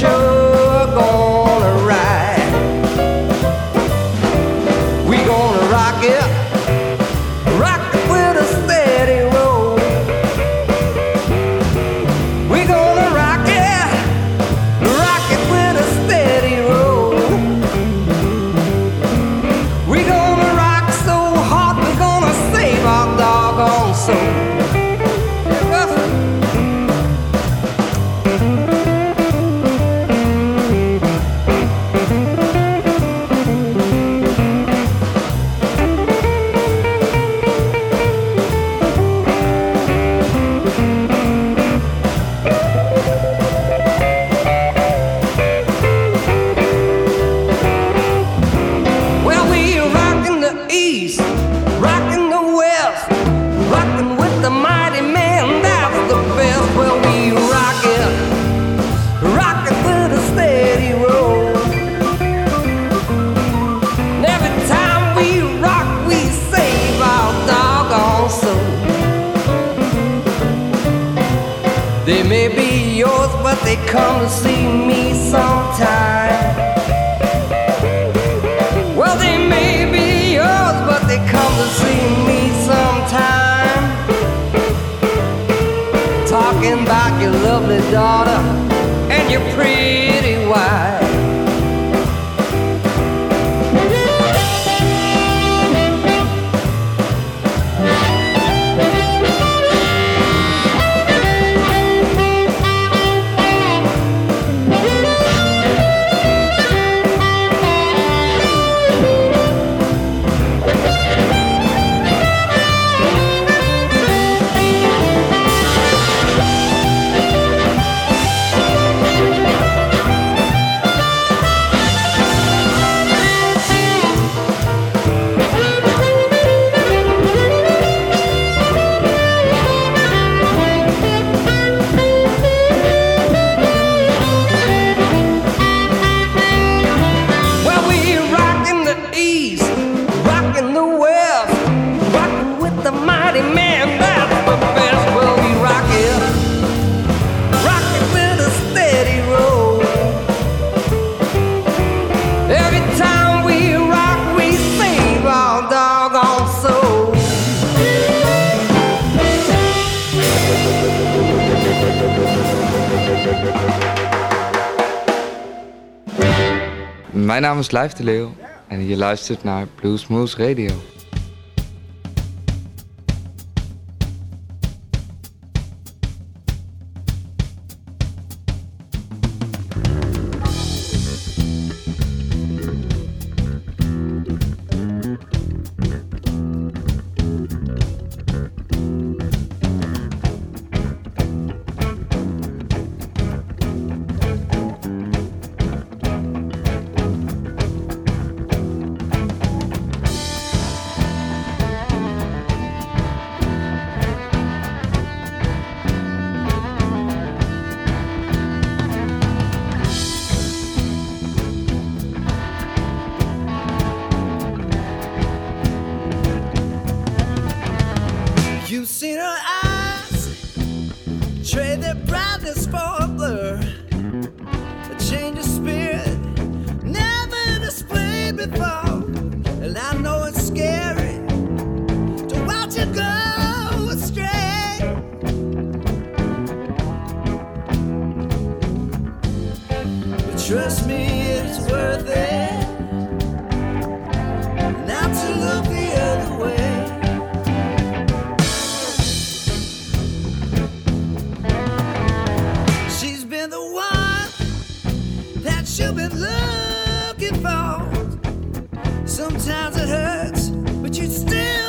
show. in the West. rockin' with the mighty man, that's the best. We'll be rockin'. Rockin' with a steady roll. Every time we rock, we save our doggone soul. Mijn naam is Leif de Leeuw. En je luistert naar Bluesmoose Radio. Been looking for. Sometimes it hurts, but you still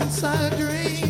inside a dream.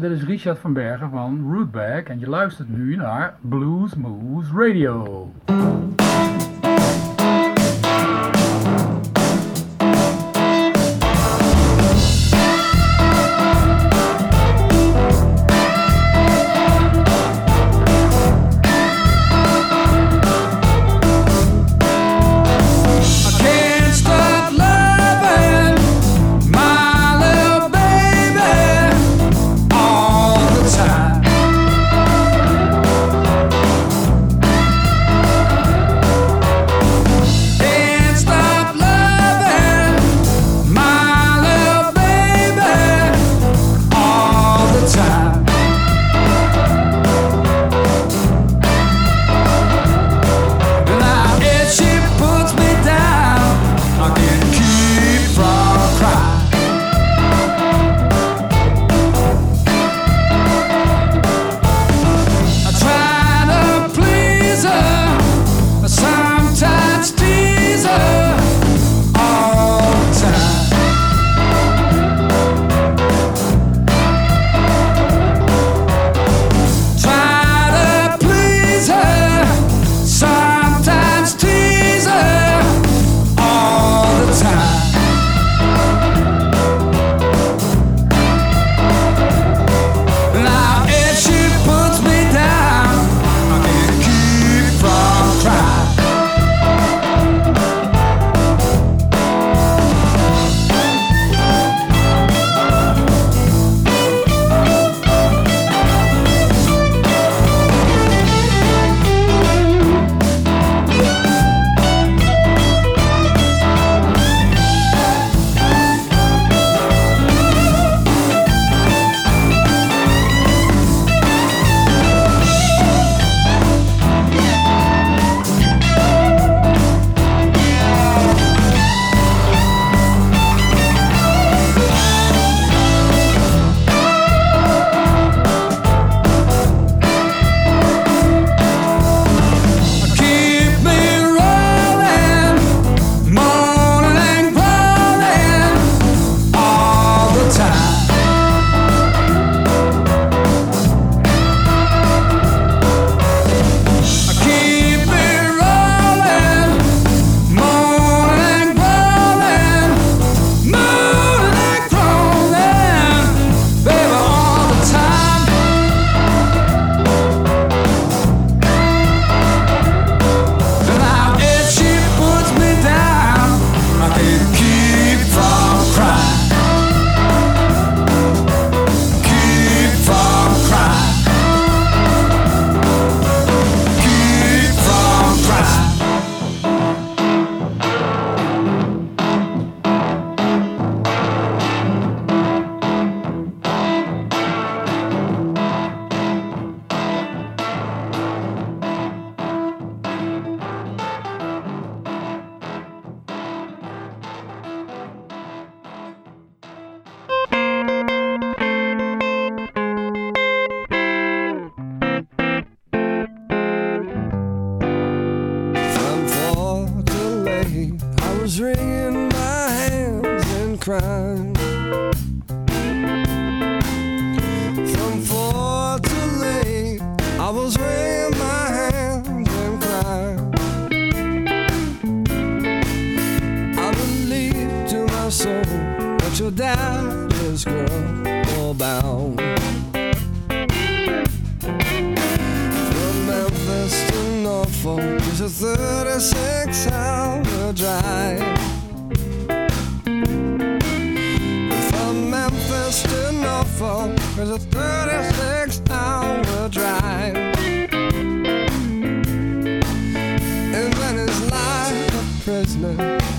Dit is Richard van Bergen van Rootback en je luistert nu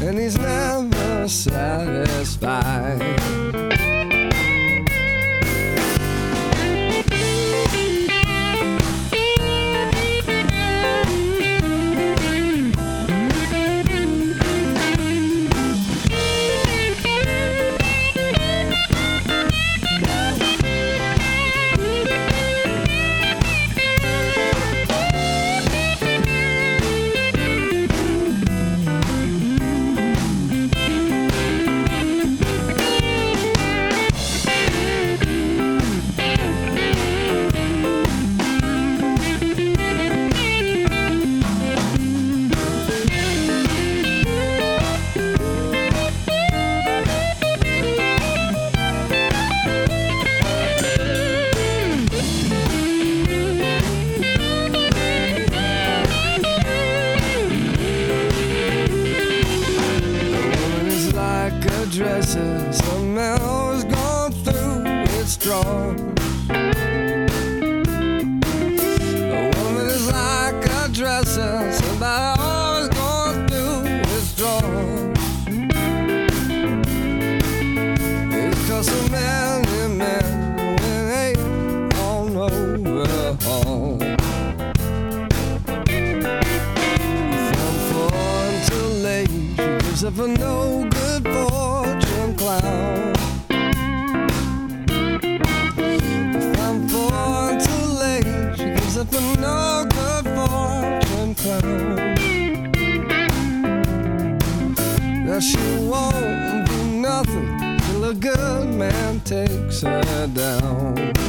and he's never satisfied. Down.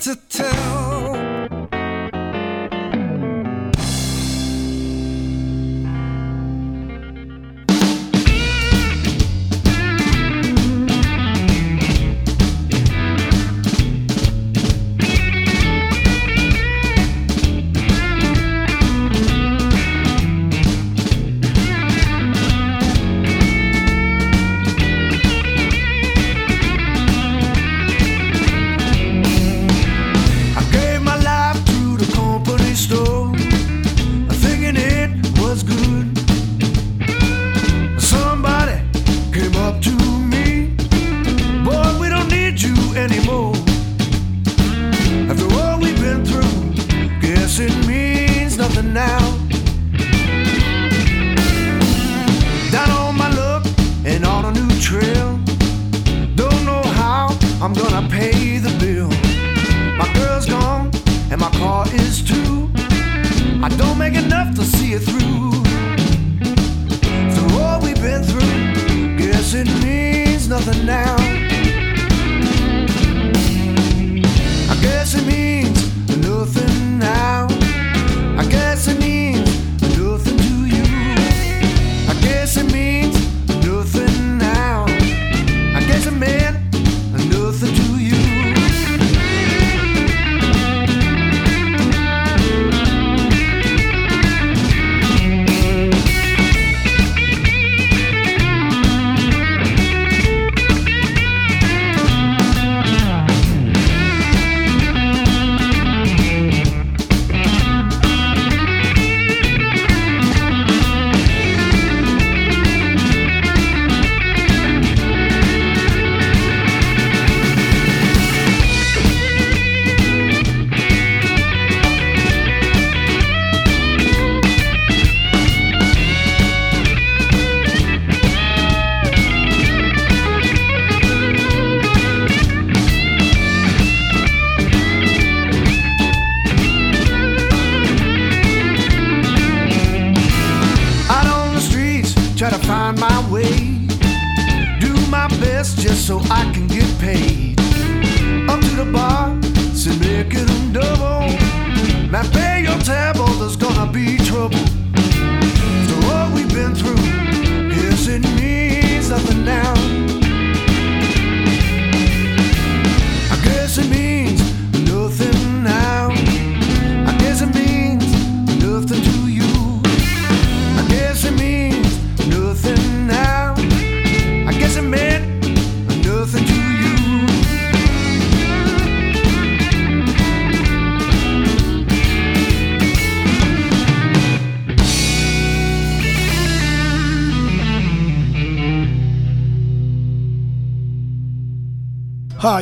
To tell.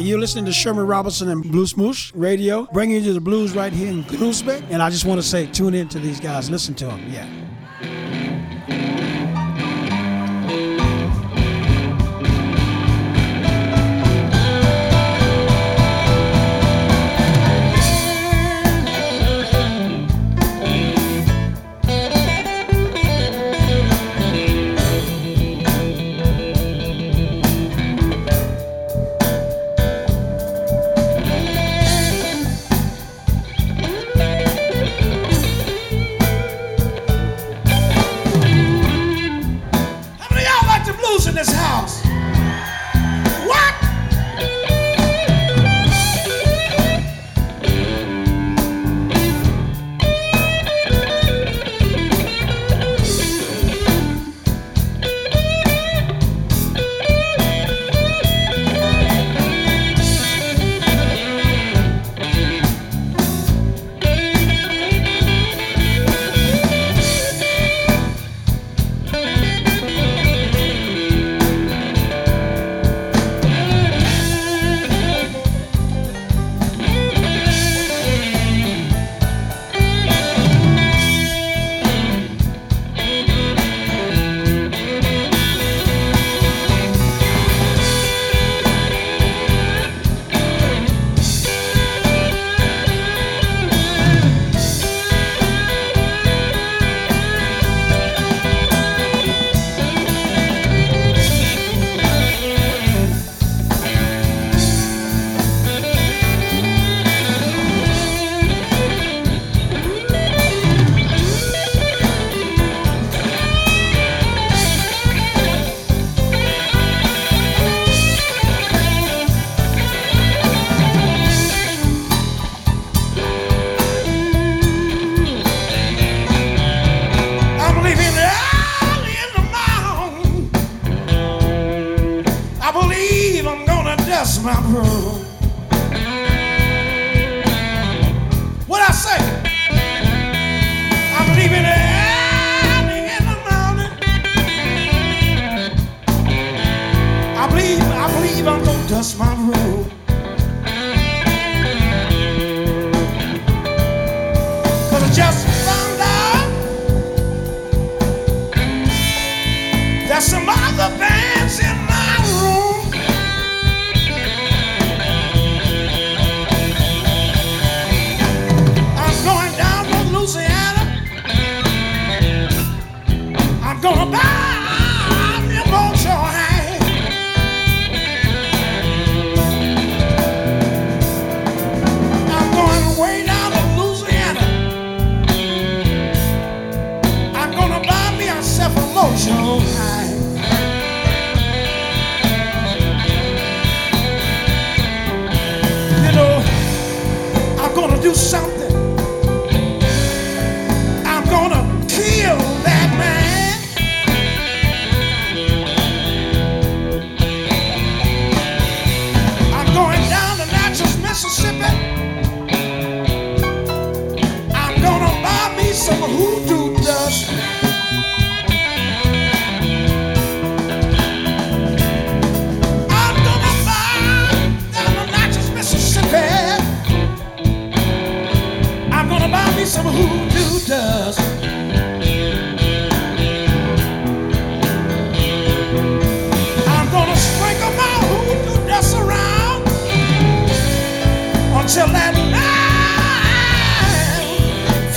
You're listening to Sherman Robertson and Blues Moose Radio, bringing you the blues right here in Groesbeek. And I just want to say, tune in to these guys, listen to them. Yeah. What I say? I'm leaving in the morning. I believe, I believe I'm gonna dust my room.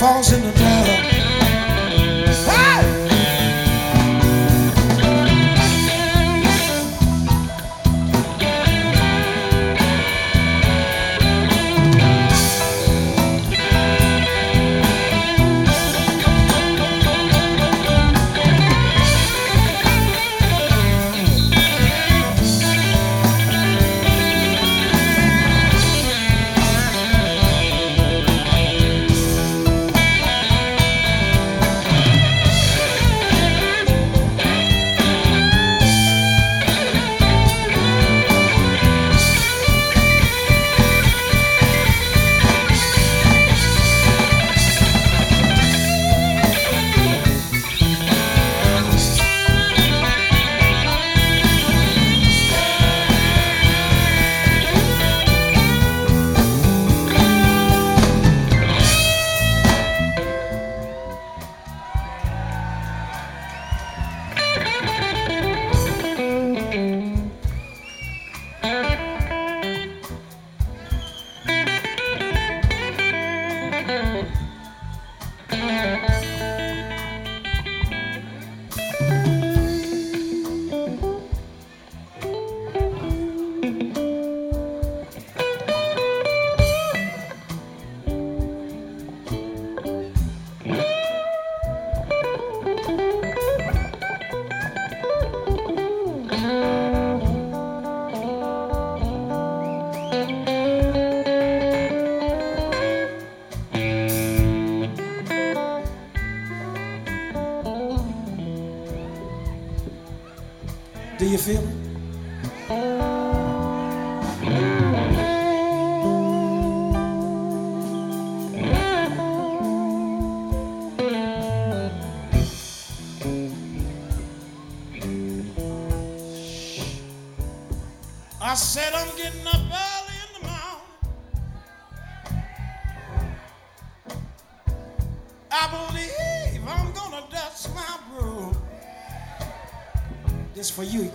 Falls in the Do you feel it?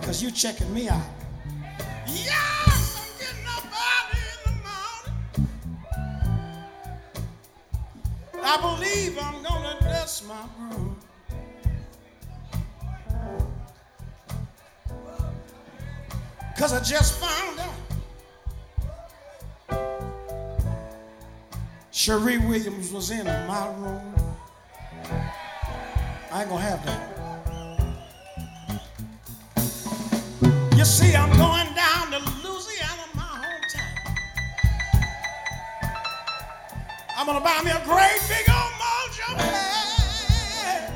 Because you're checking me out. Yes, I'm getting up early in the morning. I believe I'm gonna dust my broom. Cause I just found out Cherie Williams was in my room. I ain't gonna have that. I'm a great big old mojo. head.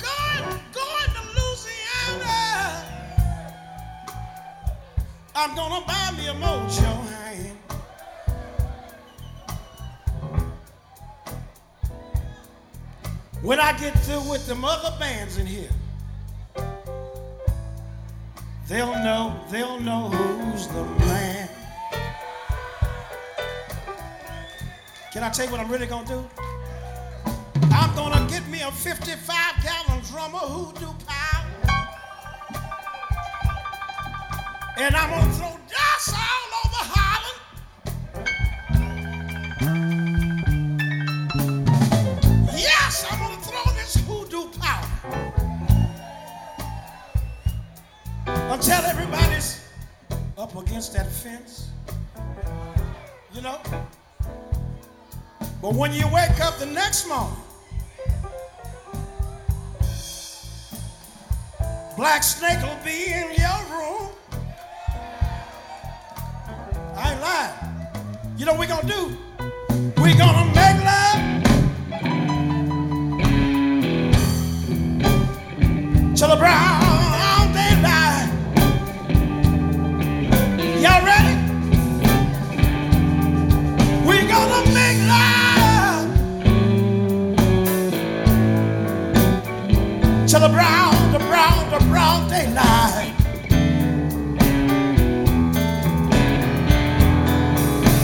Going, going to Louisiana. I'm gonna buy me a mojo hand. When I get through with them other I tell you what I'm really gonna do? I'm gonna get me a 55 gallon drummer hoodoo power. And I'm gonna throw dust all over Holland. Yes, I'm gonna throw this hoodoo power. Until everybody's up against that fence. You know? But when you wake up the next morning, Black Snake will be in your room. I ain't lying. You know what we gonna do? we gonna make love till the brown the brown, the brown, the brown daylight.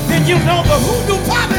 Then you know the hoodoo pop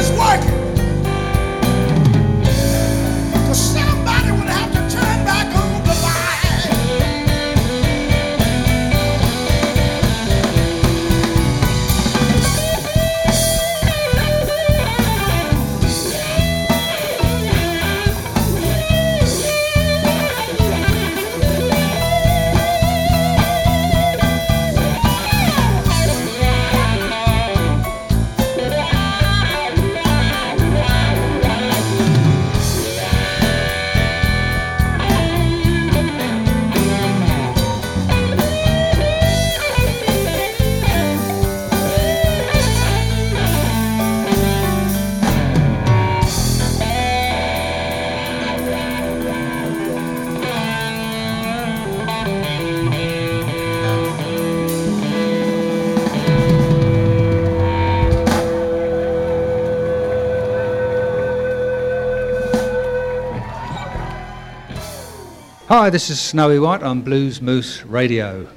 Hi, this is Snowy White on Blues Moose Radio.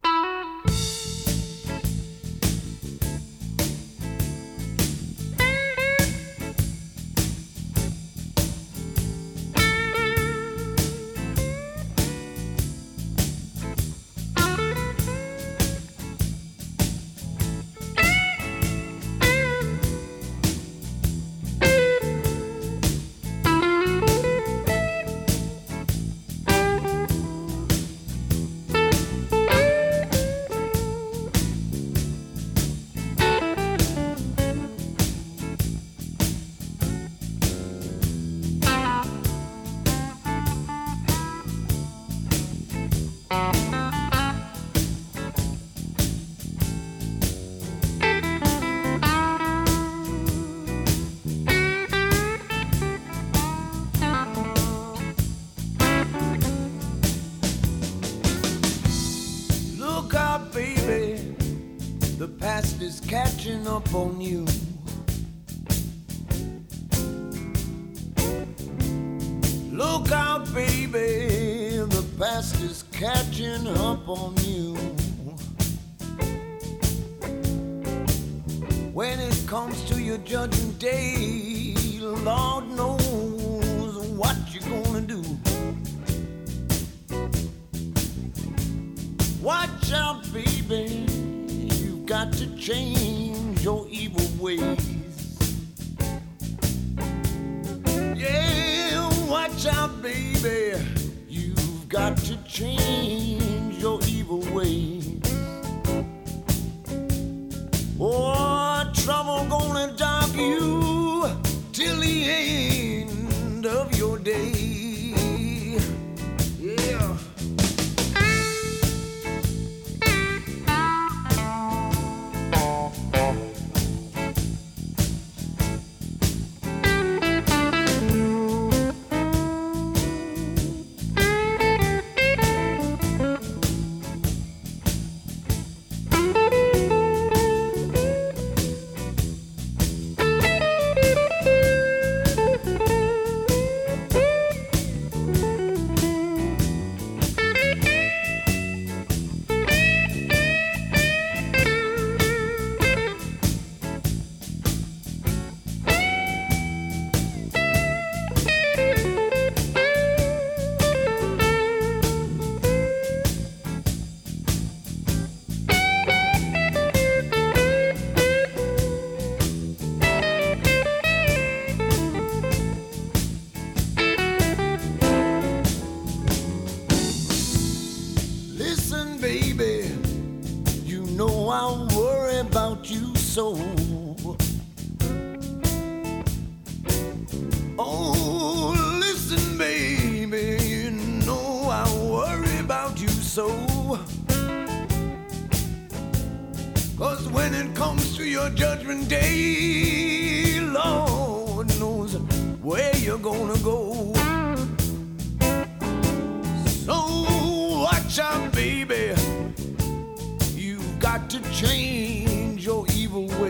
Watch out, baby. You've got to change your evil ways. Yeah, watch out, baby. You've got to change your evil ways. Oh, trouble gonna dog you your judgment day, Lord knows where you're gonna go. So watch out, baby. You've got to change your evil ways.